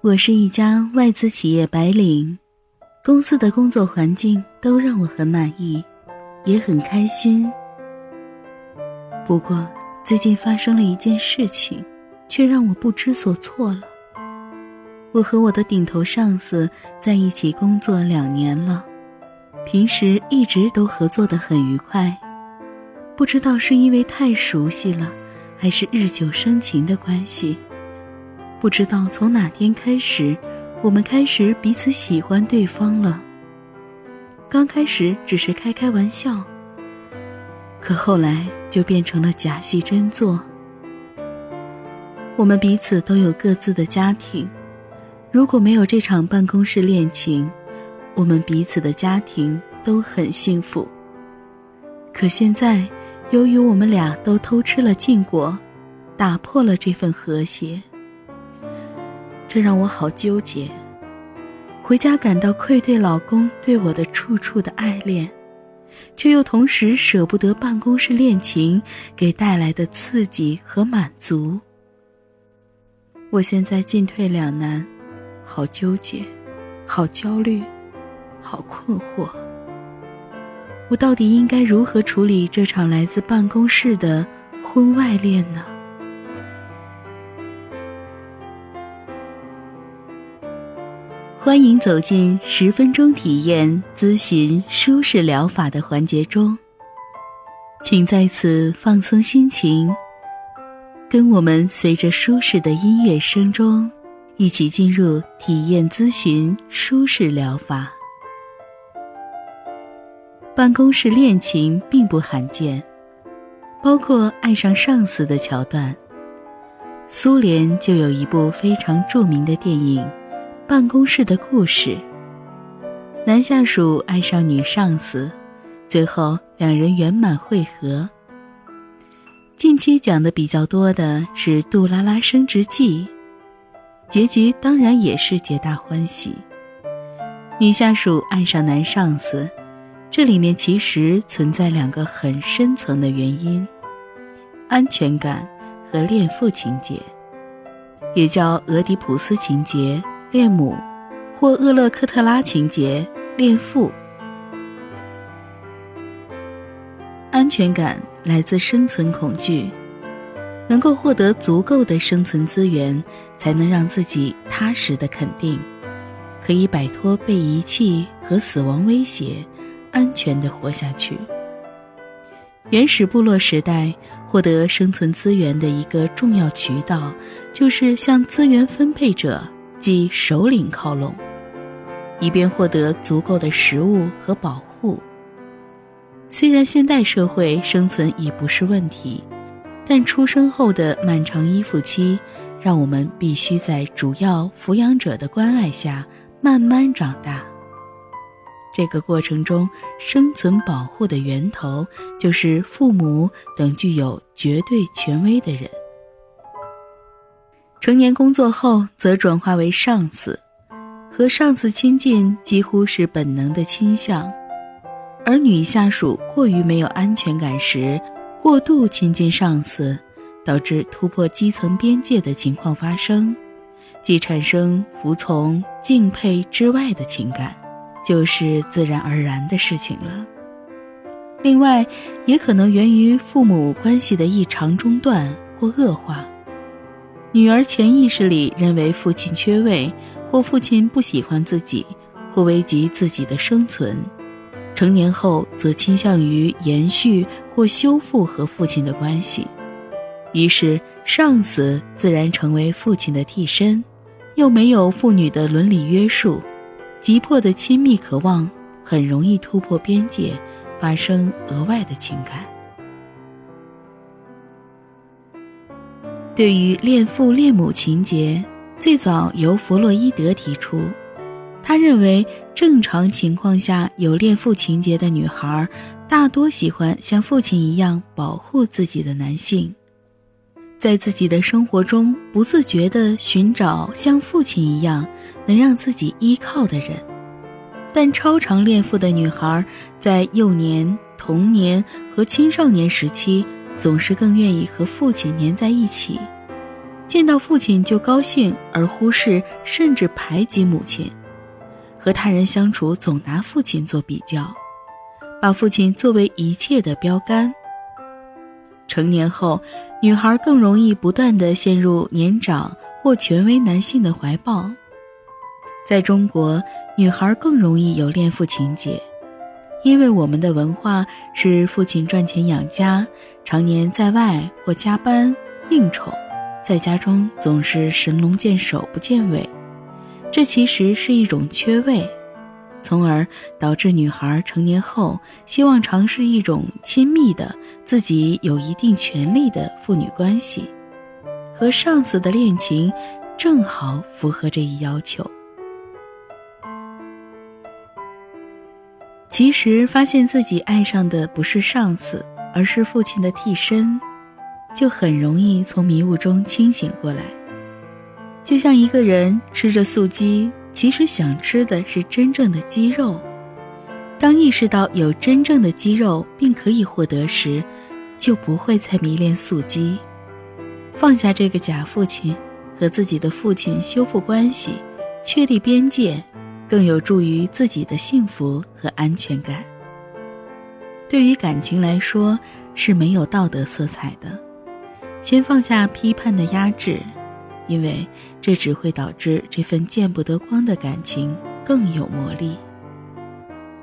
我是一家外资企业白领，公司的工作环境都让我很满意，也很开心。不过，最近发生了一件事情，却让我不知所措了。我和我的顶头上司在一起工作两年了，平时一直都合作的很愉快。不知道是因为太熟悉了，还是日久生情的关系。不知道从哪天开始，我们开始彼此喜欢对方了。刚开始只是开开玩笑，可后来就变成了假戏真做。我们彼此都有各自的家庭，如果没有这场办公室恋情，我们彼此的家庭都很幸福。可现在，由于我们俩都偷吃了禁果，打破了这份和谐。这让我好纠结。回家感到愧对老公对我的处处的爱恋，却又同时舍不得办公室恋情给带来的刺激和满足。我现在进退两难，好纠结，好焦虑，好困惑。我到底应该如何处理这场来自办公室的婚外恋呢？欢迎走进十分钟体验咨询舒适疗法的环节中，请在此放松心情，跟我们随着舒适的音乐声中，一起进入体验咨询舒适疗法。办公室恋情并不罕见，包括爱上上司的桥段。苏联就有一部非常著名的电影。办公室的故事。男下属爱上女上司，最后两人圆满会合。近期讲的比较多的是《杜拉拉升职记》，结局当然也是皆大欢喜。女下属爱上男上司，这里面其实存在两个很深层的原因：安全感和恋父情节，也叫俄狄浦斯情节。恋母，或厄勒克特拉情节；恋父，安全感来自生存恐惧，能够获得足够的生存资源，才能让自己踏实的肯定，可以摆脱被遗弃和死亡威胁，安全的活下去。原始部落时代，获得生存资源的一个重要渠道，就是向资源分配者。即首领靠拢，以便获得足够的食物和保护。虽然现代社会生存已不是问题，但出生后的漫长依附期，让我们必须在主要抚养者的关爱下慢慢长大。这个过程中，生存保护的源头就是父母等具有绝对权威的人。成年工作后，则转化为上司，和上司亲近几乎是本能的倾向；而女下属过于没有安全感时，过度亲近上司，导致突破基层边界的情况发生，即产生服从、敬佩之外的情感，就是自然而然的事情了。另外，也可能源于父母关系的异常中断或恶化。女儿潜意识里认为父亲缺位，或父亲不喜欢自己，或危及自己的生存；成年后则倾向于延续或修复和父亲的关系，于是上司自然成为父亲的替身，又没有父女的伦理约束，急迫的亲密渴望很容易突破边界，发生额外的情感。对于恋父恋母情节，最早由弗洛伊德提出。他认为，正常情况下有恋父情节的女孩，大多喜欢像父亲一样保护自己的男性，在自己的生活中不自觉地寻找像父亲一样能让自己依靠的人。但超常恋父的女孩，在幼年、童年和青少年时期。总是更愿意和父亲黏在一起，见到父亲就高兴，而忽视甚至排挤母亲；和他人相处总拿父亲做比较，把父亲作为一切的标杆。成年后，女孩更容易不断的陷入年长或权威男性的怀抱。在中国，女孩更容易有恋父情节，因为我们的文化是父亲赚钱养家，常年在外或加班应酬，在家中总是神龙见首不见尾，这其实是一种缺位。从而导致女孩成年后希望尝试一种亲密的、自己有一定权利的父女关系，和上司的恋情正好符合这一要求。其实发现自己爱上的不是上司，而是父亲的替身，就很容易从迷雾中清醒过来。就像一个人吃着素鸡。其实想吃的是真正的鸡肉。当意识到有真正的鸡肉并可以获得时，就不会再迷恋素鸡。放下这个假父亲，和自己的父亲修复关系，确立边界，更有助于自己的幸福和安全感。对于感情来说，是没有道德色彩的。先放下批判的压制。因为这只会导致这份见不得光的感情更有魔力。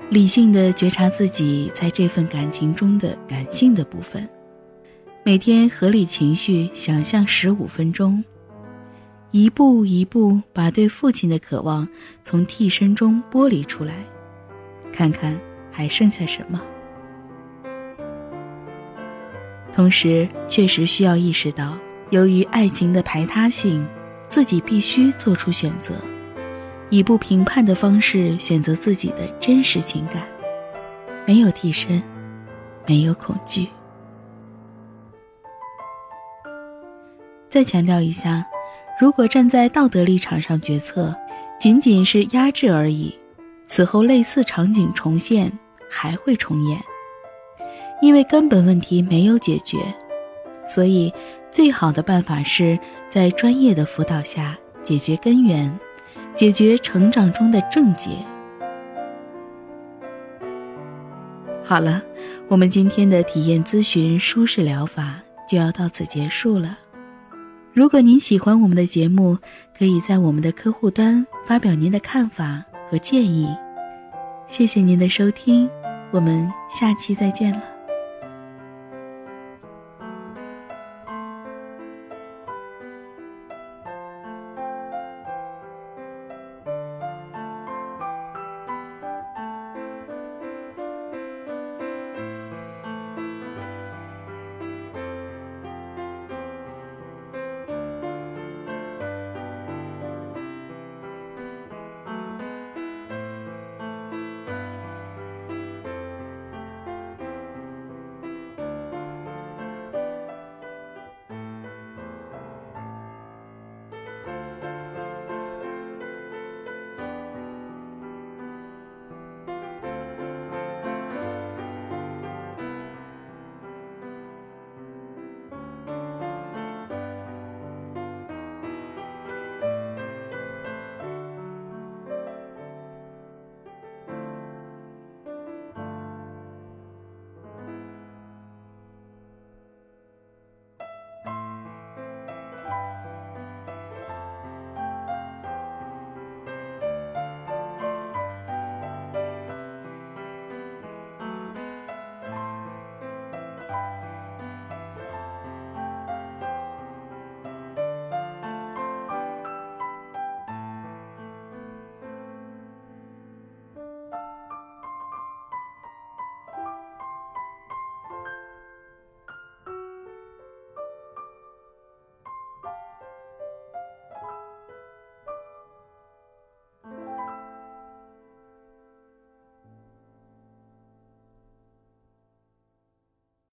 理性的觉察自己在这份感情中的感性的部分，每天合理情绪想象十五分钟，一步一步把对父亲的渴望从替身中剥离出来，看看还剩下什么。同时，确实需要意识到。由于爱情的排他性，自己必须做出选择，以不评判的方式选择自己的真实情感，没有替身，没有恐惧。再强调一下，如果站在道德立场上决策，仅仅是压制而已，此后类似场景重现还会重演，因为根本问题没有解决，所以。最好的办法是在专业的辅导下解决根源，解决成长中的症结。好了，我们今天的体验咨询舒适疗法就要到此结束了。如果您喜欢我们的节目，可以在我们的客户端发表您的看法和建议。谢谢您的收听，我们下期再见了。